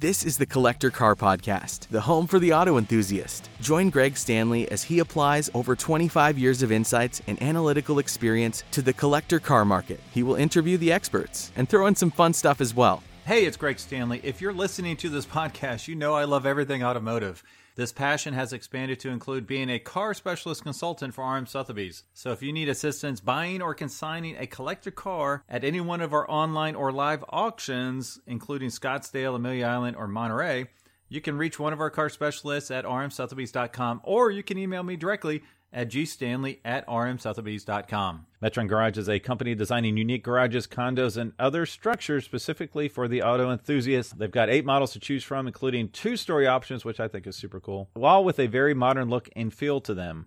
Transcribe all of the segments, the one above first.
This is the Collector Car Podcast, the home for the auto enthusiast. Join Greg Stanley as he applies over 25 years of insights and analytical experience to the collector car market. He will interview the experts and throw in some fun stuff as well. Hey, it's Greg Stanley. If you're listening to this podcast, you know I love everything automotive. This passion has expanded to include being a car specialist consultant for RM Sotheby's. So if you need assistance buying or consigning a collector car at any one of our online or live auctions, including Scottsdale, Amelia Island, or Monterey, you can reach one of our car specialists at rmsotheby's.com or you can email me directly at gstanley at rmsotheby's.com. Metron Garage is a company designing unique garages, condos, and other structures specifically for the auto enthusiast. They've got eight models to choose from, including two story options, which I think is super cool, while with a very modern look and feel to them.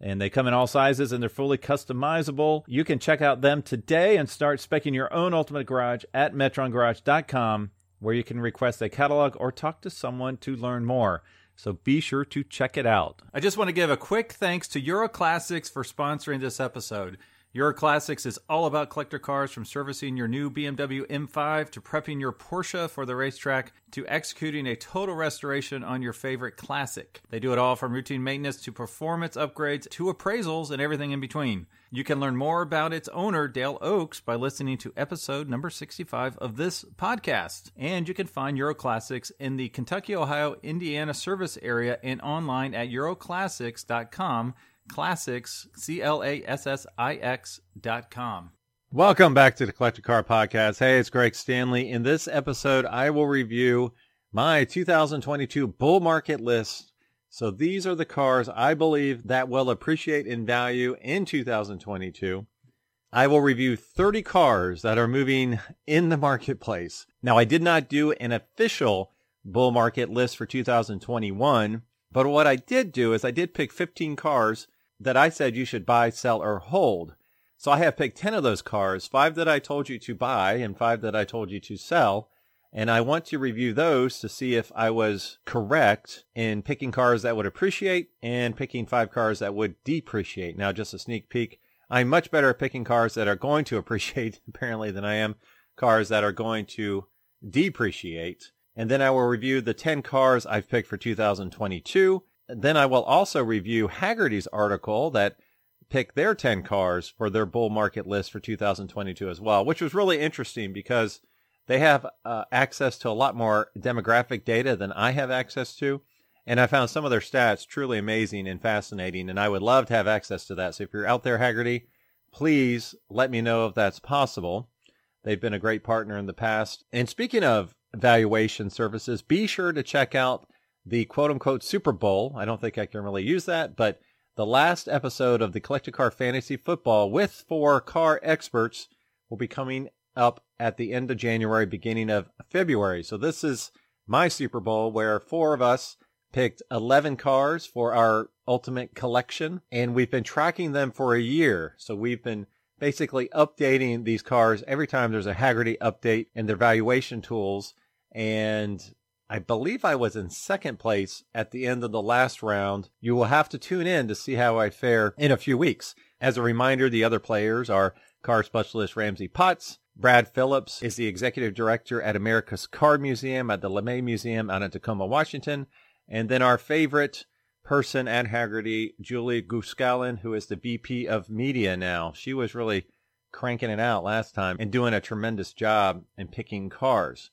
And they come in all sizes and they're fully customizable. You can check out them today and start specking your own ultimate garage at metrongarage.com, where you can request a catalog or talk to someone to learn more. So be sure to check it out. I just want to give a quick thanks to Euro Classics for sponsoring this episode. Euro Classics is all about collector cars from servicing your new BMW M5 to prepping your Porsche for the racetrack to executing a total restoration on your favorite classic. They do it all from routine maintenance to performance upgrades to appraisals and everything in between. You can learn more about its owner, Dale Oaks, by listening to episode number 65 of this podcast. And you can find Euro Classics in the Kentucky, Ohio, Indiana service area and online at euroclassics.com classics, C L A S S I X dot com. Welcome back to the Collector Car Podcast. Hey, it's Greg Stanley. In this episode, I will review my 2022 bull market list. So these are the cars I believe that will appreciate in value in 2022. I will review 30 cars that are moving in the marketplace. Now, I did not do an official bull market list for 2021, but what I did do is I did pick 15 cars that I said you should buy, sell, or hold. So I have picked 10 of those cars, five that I told you to buy and five that I told you to sell. And I want to review those to see if I was correct in picking cars that would appreciate and picking five cars that would depreciate. Now, just a sneak peek. I'm much better at picking cars that are going to appreciate, apparently, than I am cars that are going to depreciate. And then I will review the 10 cars I've picked for 2022 then I will also review Hagerty's article that picked their 10 cars for their bull market list for 2022 as well, which was really interesting because they have uh, access to a lot more demographic data than I have access to. And I found some of their stats truly amazing and fascinating, and I would love to have access to that. So if you're out there, Hagerty, please let me know if that's possible. They've been a great partner in the past. And speaking of valuation services, be sure to check out the quote unquote Super Bowl. I don't think I can really use that, but the last episode of the Collector Car Fantasy Football with four car experts will be coming up at the end of January, beginning of February. So this is my Super Bowl where four of us picked 11 cars for our ultimate collection and we've been tracking them for a year. So we've been basically updating these cars every time there's a Hagerty update in their valuation tools. And I believe I was in second place at the end of the last round. You will have to tune in to see how I fare in a few weeks. As a reminder, the other players are car specialist Ramsey Potts. Brad Phillips is the executive director at America's Car Museum at the LeMay Museum out in Tacoma, Washington. And then our favorite person at Hagerty, Julie Guskalen, who is the VP of Media now. She was really cranking it out last time and doing a tremendous job in picking cars.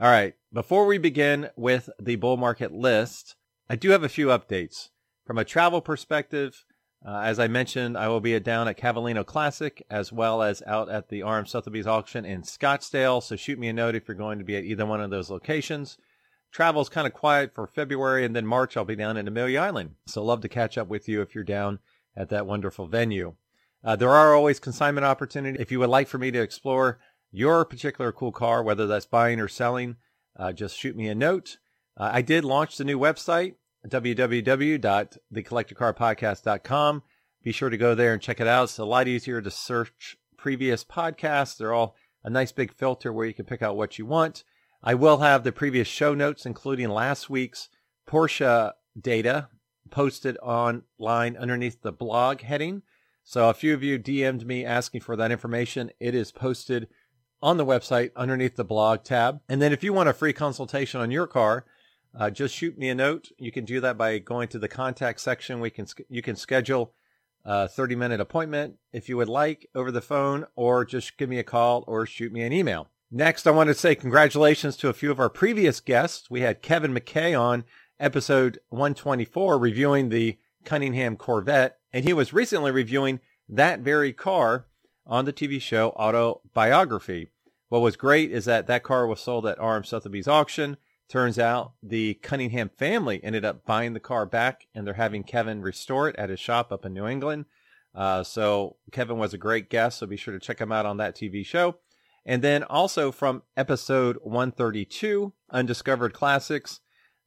All right. Before we begin with the bull market list, I do have a few updates. From a travel perspective, uh, as I mentioned, I will be down at Cavallino Classic as well as out at the RM Sotheby's auction in Scottsdale. So shoot me a note if you're going to be at either one of those locations. Travel's kind of quiet for February, and then March I'll be down in Amelia Island. So love to catch up with you if you're down at that wonderful venue. Uh, there are always consignment opportunities. If you would like for me to explore your particular cool car, whether that's buying or selling, uh, just shoot me a note. Uh, I did launch the new website, www.thecollectorcarpodcast.com. Be sure to go there and check it out. It's a lot easier to search previous podcasts. They're all a nice big filter where you can pick out what you want. I will have the previous show notes, including last week's Porsche data, posted online underneath the blog heading. So a few of you DM'd me asking for that information. It is posted on the website underneath the blog tab. And then if you want a free consultation on your car, uh, just shoot me a note. You can do that by going to the contact section. We can you can schedule a 30 minute appointment if you would like over the phone, or just give me a call or shoot me an email. Next, I want to say congratulations to a few of our previous guests. We had Kevin Mackay on episode 124 reviewing the Cunningham Corvette, and he was recently reviewing that very car on the TV show Autobiography. What was great is that that car was sold at RM Sotheby's auction. Turns out the Cunningham family ended up buying the car back and they're having Kevin restore it at his shop up in New England. Uh, so Kevin was a great guest, so be sure to check him out on that TV show. And then also from episode 132, Undiscovered Classics,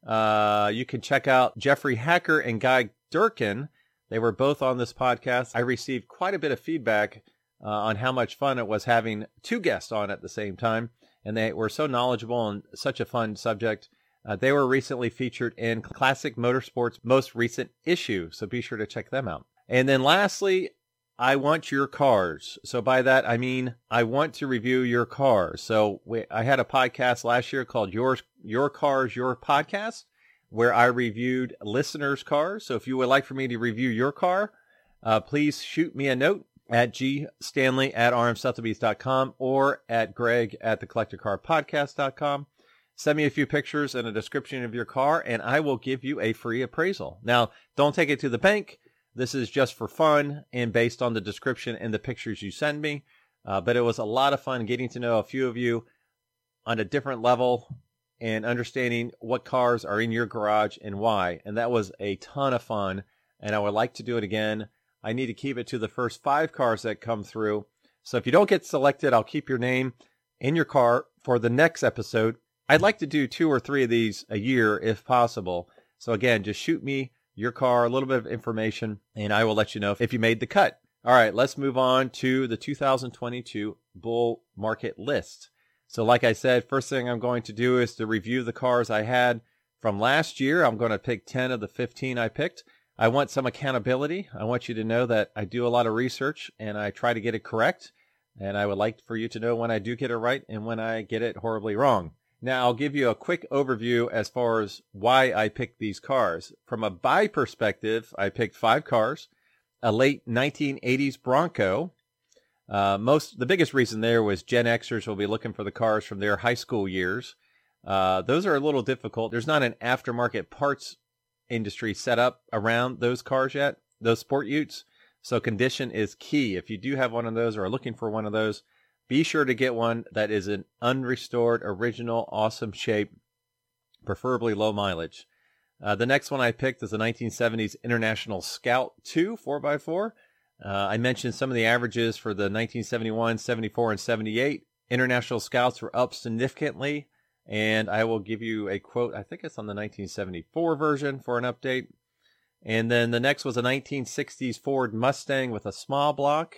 uh, you can check out Jeffrey Hacker and Guy Dirkin. They were both on this podcast. I received quite a bit of feedback uh, on how much fun it was having two guests on at the same time and they were so knowledgeable and such a fun subject. Uh, they were recently featured in Classic Motorsports' most recent issue, so be sure to check them out. And then lastly, I want your cars. So by that I mean I want to review your cars. So we, I had a podcast last year called Your Your Cars Your Podcast, where I reviewed listeners' cars. So if you would like for me to review your car, uh, please shoot me a note at gstanley at rmsotheby's.com or at greg at the collectorcarpodcast.com. Send me a few pictures and a description of your car, and I will give you a free appraisal. Now, don't take it to the bank. This is just for fun and based on the description and the pictures you send me. Uh, but it was a lot of fun getting to know a few of you on a different level and understanding what cars are in your garage and why. And that was a ton of fun. And I would like to do it again. I need to keep it to the first five cars that come through. So if you don't get selected, I'll keep your name in your car for the next episode. I'd like to do two or three of these a year if possible. So again, just shoot me your car, a little bit of information, and I will let you know if you made the cut. All right, let's move on to the 2022 bull market list. So like I said, first thing I'm going to do is to review the cars I had from last year. I'm going to pick 10 of the 15 I picked. I want some accountability. I want you to know that I do a lot of research and I try to get it correct. And I would like for you to know when I do get it right and when I get it horribly wrong. Now, I'll give you a quick overview as far as why I picked these cars. From a buy perspective, I picked five cars, a late 1980s Bronco. Uh, most the biggest reason there was Gen Xers will be looking for the cars from their high school years. Uh, those are a little difficult. There's not an aftermarket parts industry set up around those cars yet, those sport utes. So condition is key. If you do have one of those or are looking for one of those, be sure to get one that is an unrestored, original, awesome shape, preferably low mileage. Uh, the next one I picked is a 1970s International Scout 2 4x4. Uh, I mentioned some of the averages for the 1971, 74, and 78. International Scouts were up significantly and I will give you a quote. I think it's on the 1974 version for an update. And then the next was a 1960s Ford Mustang with a small block.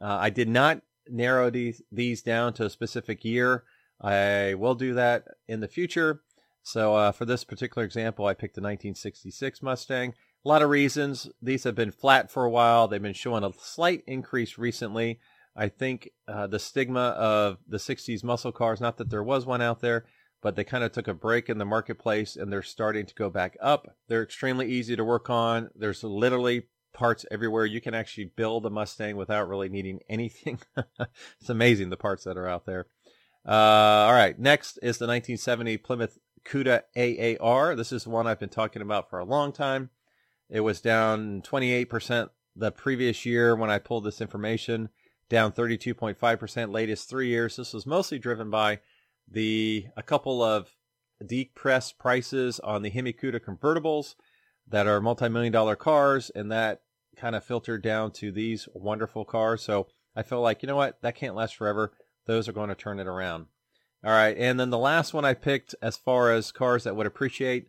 Uh, I did not narrow these, these down to a specific year. I will do that in the future. So uh, for this particular example, I picked a 1966 Mustang. A lot of reasons. These have been flat for a while. They've been showing a slight increase recently. I think uh, the stigma of the 60s muscle cars, not that there was one out there, but they kind of took a break in the marketplace and they're starting to go back up. They're extremely easy to work on. There's literally parts everywhere. You can actually build a Mustang without really needing anything. it's amazing the parts that are out there. Uh, all right. Next is the 1970 Plymouth Cuda AAR. This is one I've been talking about for a long time. It was down 28% the previous year when I pulled this information, down 32.5% latest three years. This was mostly driven by the a couple of depressed prices on the Hemi Cuda convertibles that are multi-million dollar cars, and that kind of filtered down to these wonderful cars. So I feel like you know what that can't last forever. Those are going to turn it around. All right, and then the last one I picked as far as cars that would appreciate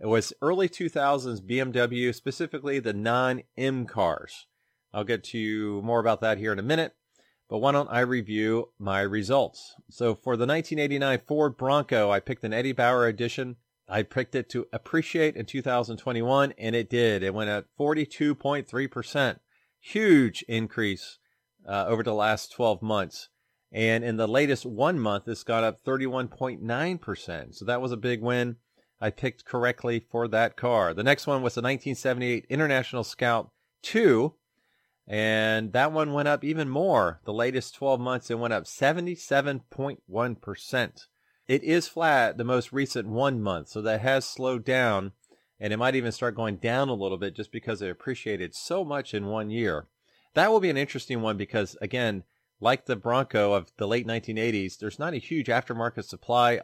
it was early 2000s BMW, specifically the non-M cars. I'll get to more about that here in a minute but why don't I review my results? So for the 1989 Ford Bronco, I picked an Eddie Bauer edition. I picked it to appreciate in 2021, and it did. It went at 42.3%. Huge increase uh, over the last 12 months. And in the latest one month, it's got up 31.9%. So that was a big win. I picked correctly for that car. The next one was the 1978 International Scout 2. And that one went up even more. The latest 12 months, it went up 77.1%. It is flat the most recent one month, so that has slowed down. And it might even start going down a little bit just because it appreciated so much in one year. That will be an interesting one because, again, like the Bronco of the late 1980s, there's not a huge aftermarket supply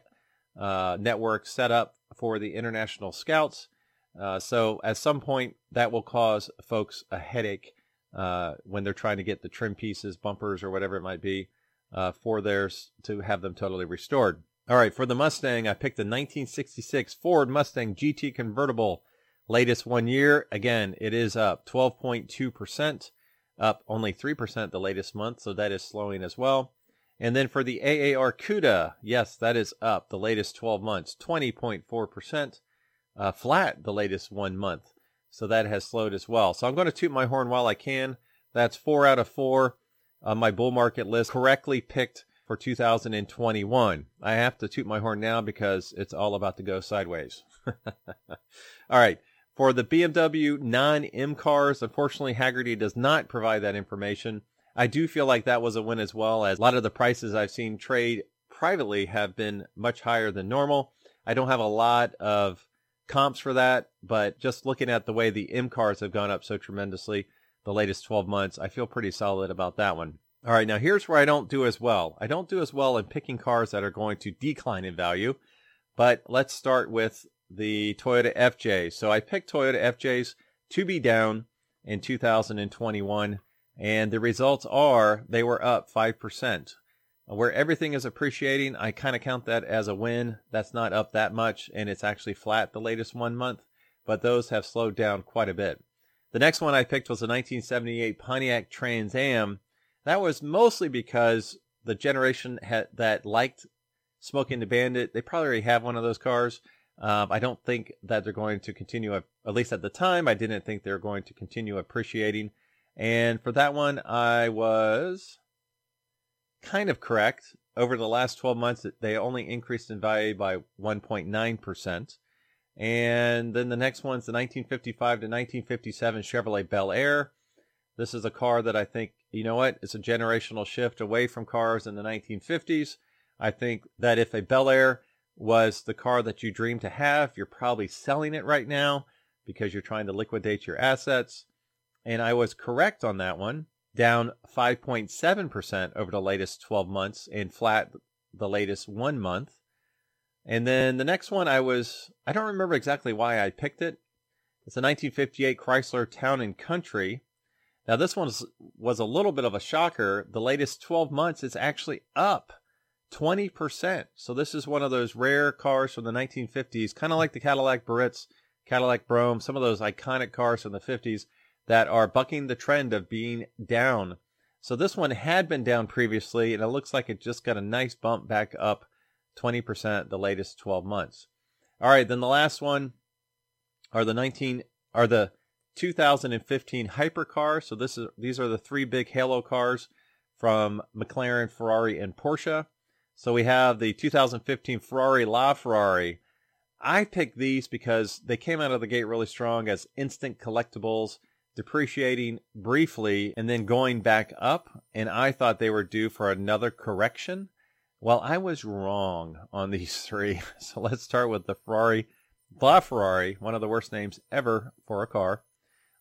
uh, network set up for the international scouts. Uh, so at some point, that will cause folks a headache uh, when they're trying to get the trim pieces, bumpers, or whatever it might be uh, for theirs to have them totally restored. All right, for the Mustang, I picked the 1966 Ford Mustang GT convertible, latest one year. Again, it is up 12.2% up only 3% the latest month, so that is slowing as well. And then for the AAR CUDA, yes, that is up the latest 12 months, 20.4%, uh, flat the latest one month. So that has slowed as well. So I'm going to toot my horn while I can. That's four out of four on my bull market list correctly picked for 2021. I have to toot my horn now because it's all about to go sideways. all right. For the BMW non-M cars, unfortunately, Hagerty does not provide that information. I do feel like that was a win as well, as a lot of the prices I've seen trade privately have been much higher than normal. I don't have a lot of comps for that, but just looking at the way the M cars have gone up so tremendously the latest 12 months, I feel pretty solid about that one. All right, now here's where I don't do as well. I don't do as well in picking cars that are going to decline in value, but let's start with the Toyota FJ. So I picked Toyota FJs to be down in 2021, and the results are they were up 5%. Where everything is appreciating, I kind of count that as a win. That's not up that much, and it's actually flat the latest one month, but those have slowed down quite a bit. The next one I picked was a 1978 Pontiac Trans Am. That was mostly because the generation that liked Smokey and the Bandit, they probably already have one of those cars. Um, I don't think that they're going to continue, at least at the time, I didn't think they were going to continue appreciating. And for that one, I was kind of correct. Over the last 12 months, they only increased in value by 1.9%. And then the next one's the 1955 to 1957 Chevrolet Bel Air. This is a car that I think, you know what, it's a generational shift away from cars in the 1950s. I think that if a Bel Air was the car that you dream to have. You're probably selling it right now because you're trying to liquidate your assets. And I was correct on that one, down 5.7% over the latest 12 months and flat the latest one month. And then the next one, I was, I don't remember exactly why I picked it. It's a 1958 Chrysler Town and Country. Now, this one was, a little bit of a shocker. The latest 12 months is actually up 20%. So this is one of those rare cars from the 1950s, kind of like the Cadillac Biarritz, Cadillac Brougham, some of those iconic cars from the 50s that are bucking the trend of being down. So this one had been down previously, and it looks like it just got a nice bump back up 20% the latest 12 months. All right, then the last one are the 19 are the 2015 hypercar. So this is these are the three big halo cars from McLaren, Ferrari, and Porsche. So we have the 2015 Ferrari LaFerrari. I picked these because they came out of the gate really strong as instant collectibles, depreciating briefly and then going back up. And I thought they were due for another correction. Well, I was wrong on these three. So let's start with the Ferrari LaFerrari, one of the worst names ever for a car.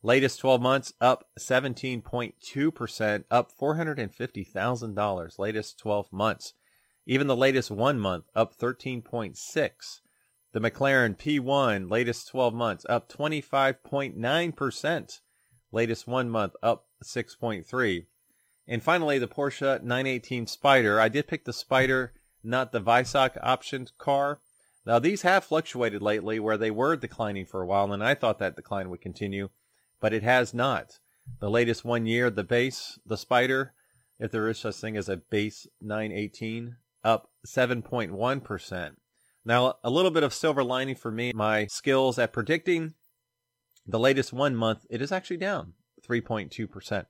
Latest 12 months up 17.2%, up $450,000. Latest 12 months. Even the latest one month up 13.6. The McLaren P1 latest 12 months up 25.9%. Latest one month up 6.3. And finally, the Porsche 918 Spyder. I did pick the Spyder, not the Weissach optioned car. Now, these have fluctuated lately where they were declining for a while, and I thought that decline would continue, but it has not. The latest one year, the base, the Spyder, if there is such thing as a base 918, up 7.1%. Now, a little bit of silver lining for me, my skills at predicting the latest one month, it is actually down 3.2%.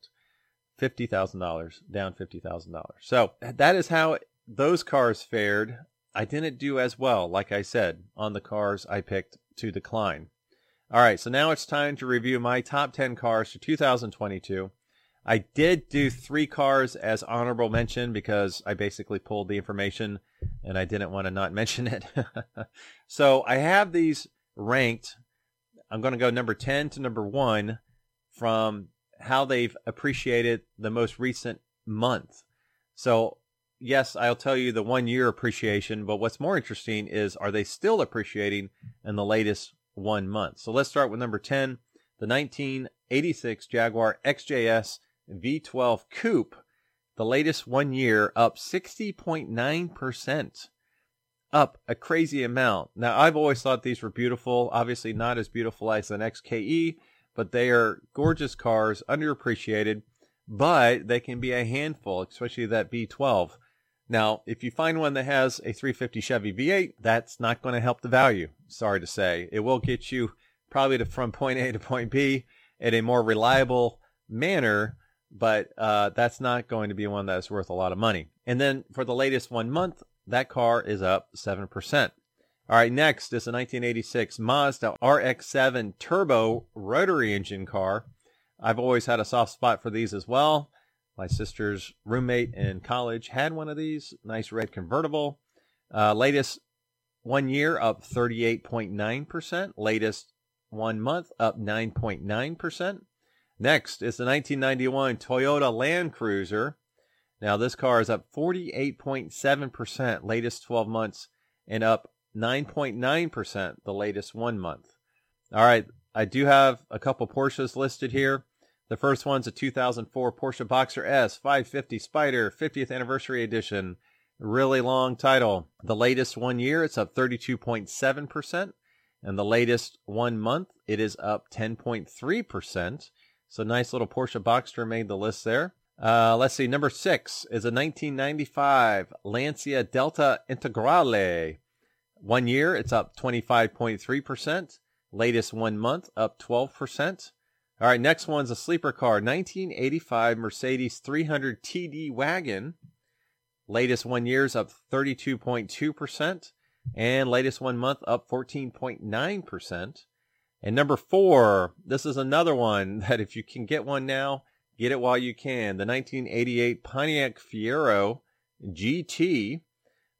$50,000, down $50,000. So that is how those cars fared. I didn't do as well, like I said, on the cars I picked to decline. All right, so now it's time to review my top 10 cars for 2022. I did do three cars as honorable mention because I basically pulled the information and I didn't want to not mention it. so I have these ranked. I'm going to go number 10 to number one from how they've appreciated the most recent month. So yes, I'll tell you the one year appreciation, but what's more interesting is are they still appreciating in the latest one month? So let's start with number 10, the 1986 Jaguar XJS V12 Coupe, the latest one year up 60.9%. Up a crazy amount. Now, I've always thought these were beautiful. Obviously, not as beautiful as an XKE, but they are gorgeous cars, underappreciated, but they can be a handful, especially that V12. Now, if you find one that has a 350 Chevy V8, that's not going to help the value. Sorry to say. It will get you probably to, from point A to point B in a more reliable manner, but uh, that's not going to be one that's worth a lot of money. And then for the latest one month, that car is up 7%. All right, next is a 1986 Mazda RX-7 turbo rotary engine car. I've always had a soft spot for these as well. My sister's roommate in college had one of these. Nice red convertible. Uh, latest one year up 38.9%. Latest one month up 9.9%. Next is the 1991 Toyota Land Cruiser. Now this car is up 48.7% latest 12 months and up 9.9% the latest one month. All right, I do have a couple Porsches listed here. The first one's a 2004 Porsche Boxster S 550 Spyder 50th Anniversary Edition. Really long title. The latest one year, it's up 32.7%. And the latest one month, it is up 10.3%. So nice little Porsche Boxster made the list there. Uh, let's see. Number six is a 1995 Lancia Delta Integrale. One year, it's up 25.3%. Latest one month, up 12%. All right, next one's a sleeper car 1985 Mercedes 300 TD wagon. Latest one year's up 32.2%. And latest one month up 14.9%. And number four, this is another one that if you can get one now, get it while you can. The 1988 Pontiac Fiero GT.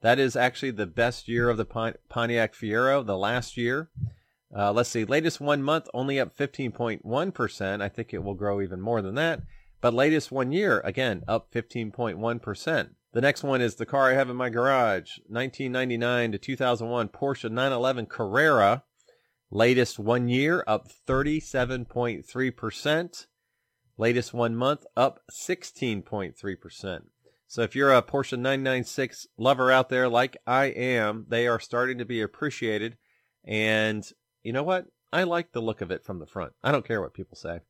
That is actually the best year of the Pontiac Fiero, the last year. Uh, let's see, latest one month only up 15.1%. I think it will grow even more than that. But latest one year, again, up 15.1%. The next one is the car I have in my garage 1999 to 2001 Porsche 911 Carrera. Latest one year up 37.3%. Latest one month up 16.3%. So if you're a Porsche 996 lover out there like I am, they are starting to be appreciated. And you know what? I like the look of it from the front. I don't care what people say.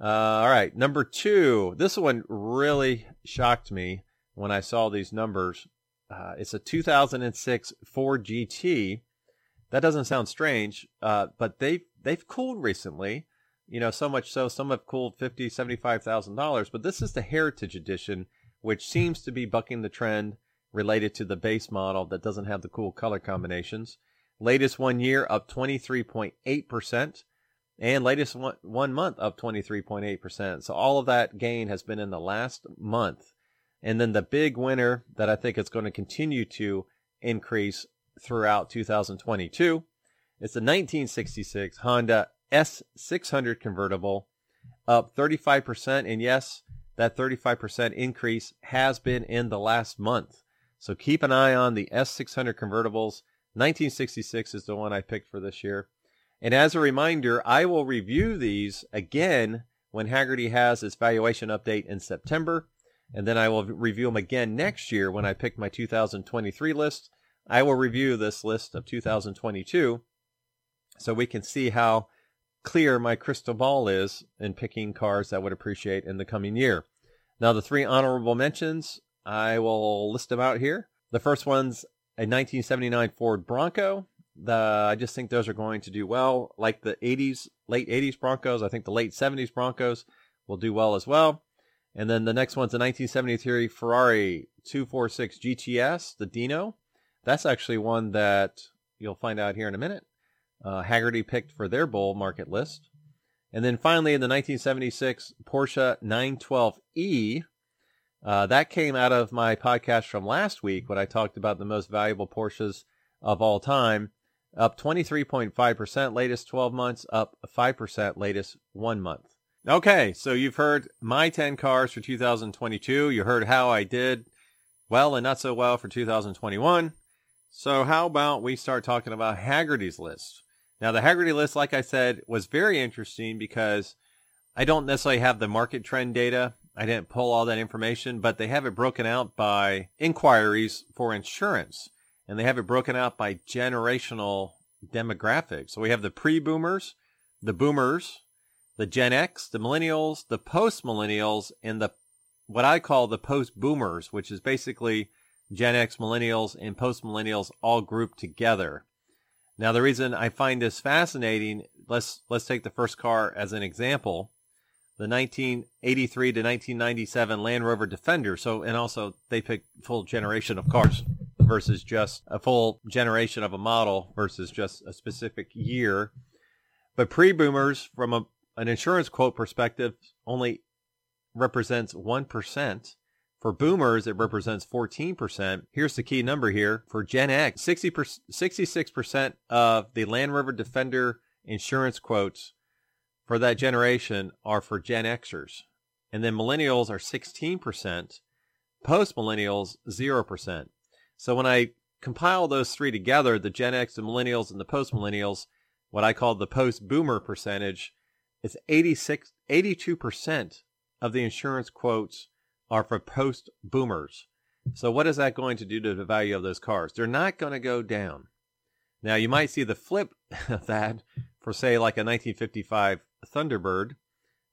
Uh, all right, number two. This one really shocked me when I saw these numbers. Uh, it's a 2006 Ford GT that doesn't sound strange, uh, but they've they've cooled recently. You know, so much so some have cooled fifty, seventy-five thousand dollars. But this is the Heritage Edition, which seems to be bucking the trend related to the base model that doesn't have the cool color combinations. Latest one year up twenty three point eight percent, and latest one one month up twenty three point eight percent. So all of that gain has been in the last month. And then the big winner that I think is going to continue to increase throughout 2022. It's the 1966 Honda S600 convertible, up 35%. And yes, that 35% increase has been in the last month. So keep an eye on the S600 convertibles. 1966 is the one I picked for this year. And as a reminder, I will review these again when Hagerty has its valuation update in September. And then I will review them again next year when I pick my 2023 list. I will review this list of 2022 so we can see how clear my crystal ball is in picking cars that would appreciate in the coming year. Now, the three honorable mentions, I will list them out here. The first one's a 1979 Ford Bronco. The, I just think those are going to do well. Like the 80s, late 80s Broncos, I think the late 70s Broncos will do well as well. And then the next one's a 1973 Ferrari 246 GTS, the Dino. That's actually one that you'll find out here in a minute. Uh, Hagerty picked for their bull market list. And then finally, in the 1976 Porsche 912E, uh, that came out of my podcast from last week when I talked about the most valuable Porsches of all time. Up 23.5% latest 12 months, up 5% latest one month. Okay, so you've heard my 10 cars for 2022. You heard how I did well and not so well for 2021. So how about we start talking about Hagerty's list? Now, the Hagerty list, like I said, was very interesting because I don't necessarily have the market trend data. I didn't pull all that information, but they have it broken out by inquiries for insurance and they have it broken out by generational demographics. So we have the pre-boomers, the boomers, the Gen X, the millennials, the post-millennials, and the what I call the post-boomers, which is basically Gen X, millennials, and post-millennials all grouped together. Now, the reason I find this fascinating, let's let's take the first car as an example, the 1983 to 1997 Land Rover Defender. So, and also they pick full generation of cars versus just a full generation of a model versus just a specific year. But pre-boomers, from a, an insurance quote perspective, only represents 1%. For boomers, it represents 14%. Here's the key number here. For Gen X, 60 66% of the Land Rover Defender insurance quotes for that generation are for Gen Xers. And then millennials are 16%, post millennials 0%. So when I compile those three together, the Gen X, the millennials, and the post millennials, what I call the post boomer percentage, it's 86, 82% of the insurance quotes are for post boomers. So what is that going to do to the value of those cars? They're not going to go down. Now you might see the flip of that for say like a 1955 Thunderbird.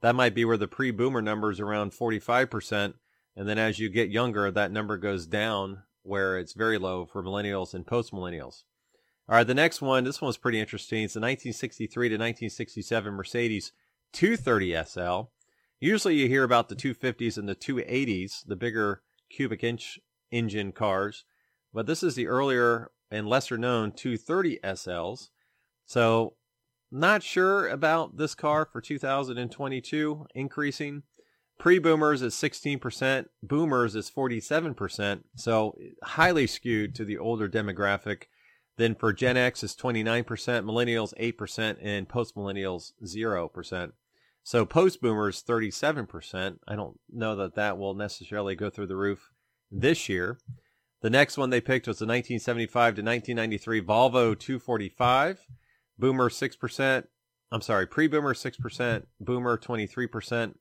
That might be where the pre-boomer number is around 45%. And then as you get younger, that number goes down where it's very low for millennials and post millennials. All right, the next one, this one's pretty interesting. It's the 1963 to 1967 Mercedes 230 SL. Usually you hear about the 250s and the 280s, the bigger cubic inch engine cars, but this is the earlier and lesser known 230 SLs. So, not sure about this car for 2022 increasing. Pre boomers is 16%, boomers is 47%, so highly skewed to the older demographic. Then for Gen X is 29%, millennials 8%, and post millennials 0%. So post boomers 37%. I don't know that that will necessarily go through the roof this year. The next one they picked was the 1975 to 1993 Volvo 245. Boomer 6%. I'm sorry, pre boomer 6%, boomer 23%.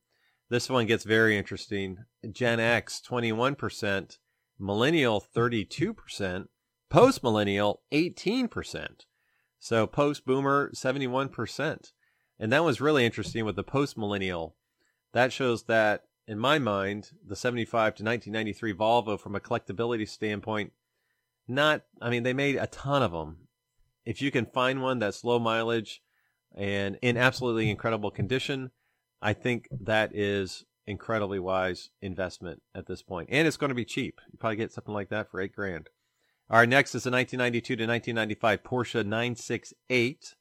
This one gets very interesting. Gen X 21%, millennial 32%, post millennial 18%. So post boomer 71%. And that was really interesting with the post millennial. That shows that, in my mind, the 75 to 1993 Volvo, from a collectability standpoint, not, I mean, they made a ton of them. If you can find one that's low mileage and in absolutely incredible condition, I think that is incredibly wise investment at this point. And it's going to be cheap. You probably get something like that for eight grand. All right, next is the 1992 to 1995 Porsche 968.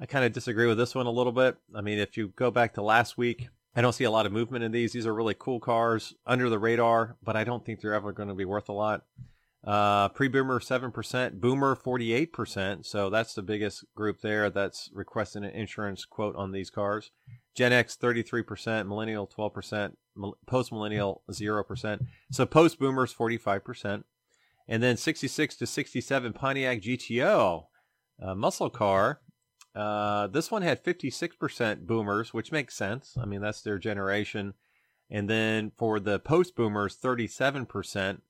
I kind of disagree with this one a little bit. I mean, if you go back to last week, I don't see a lot of movement in these. These are really cool cars under the radar, but I don't think they're ever going to be worth a lot. Uh, pre-boomer 7%, boomer 48%. So that's the biggest group there that's requesting an insurance quote on these cars. Gen X 33%, millennial 12%, post millennial 0%. So post boomers 45%. And then 66 to 67 Pontiac GTO, uh, muscle car. Uh, this one had 56% boomers, which makes sense. I mean, that's their generation. And then for the post boomers, 37%,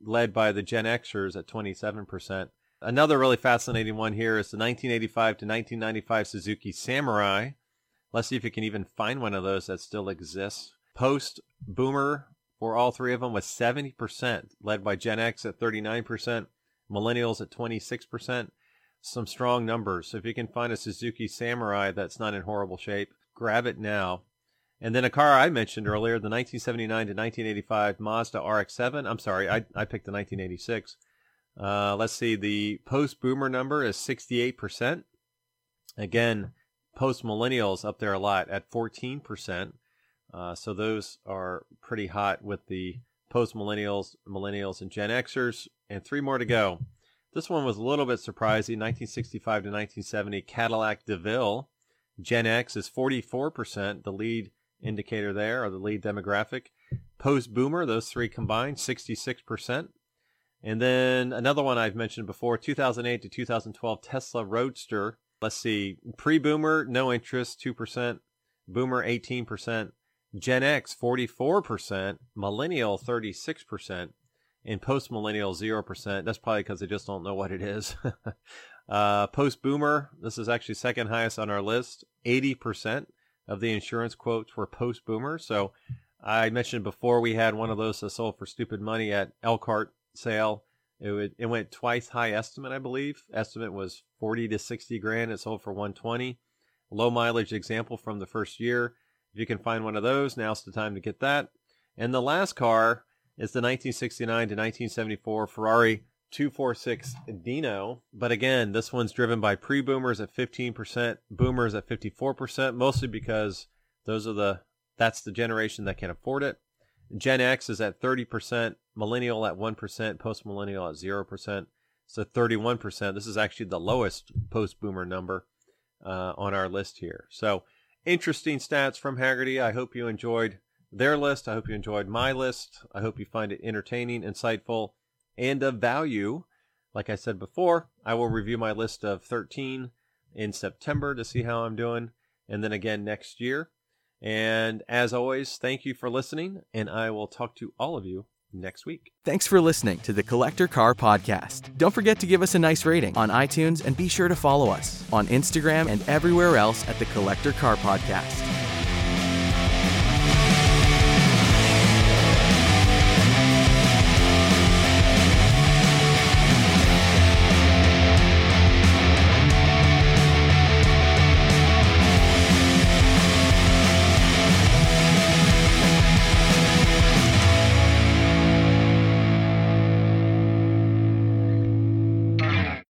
led by the Gen Xers at 27%. Another really fascinating one here is the 1985 to 1995 Suzuki Samurai. Let's see if you can even find one of those that still exists. Post boomer for all three of them was 70%, led by Gen X at 39%, millennials at 26%. Some strong numbers. If you can find a Suzuki Samurai that's not in horrible shape, grab it now. And then a car I mentioned earlier, the 1979 to 1985 Mazda RX-7. I'm sorry, I, I picked the 1986. Uh, let's see, the post-boomer number is 68%. Again, post-millennials up there a lot at 14%. Uh, so those are pretty hot with the post-millennials, millennials, and Gen Xers, and three more to go. This one was a little bit surprising. 1965 to 1970 Cadillac DeVille. Gen X is 44%, the lead indicator there, or the lead demographic. Post Boomer, those three combined, 66%. And then another one I've mentioned before, 2008 to 2012 Tesla Roadster. Let's see, pre Boomer, no interest, 2%. Boomer, 18%. Gen X, 44%. Millennial, 36% and post millennial 0%. That's probably because they just don't know what it is. uh, post boomer, this is actually second highest on our list. 80% of the insurance quotes were post boomer. So I mentioned before we had one of those that sold for stupid money at Elkhart sale. It, would, it went twice high estimate, I believe. Estimate was 40 to 60 grand. It sold for 120. Low mileage example from the first year. If you can find one of those, now's the time to get that. And the last car is the 1969 to 1974 Ferrari 246 Dino. But again, this one's driven by pre boomers at 15%, boomers at 54%, mostly because those are the that's the generation that can afford it. Gen X is at 30%, millennial at 1%, post millennial at 0%. So 31%. This is actually the lowest post boomer number uh, on our list here. So interesting stats from Hagerty. I hope you enjoyed their list. I hope you enjoyed my list. I hope you find it entertaining, insightful, and of value. Like I said before, I will review my list of 13 in September to see how I'm doing, and then again next year. And as always, thank you for listening, and I will talk to all of you next week. Thanks for listening to the Collector Car Podcast. Don't forget to give us a nice rating on iTunes and be sure to follow us on Instagram and everywhere else at the Collector Car Podcast.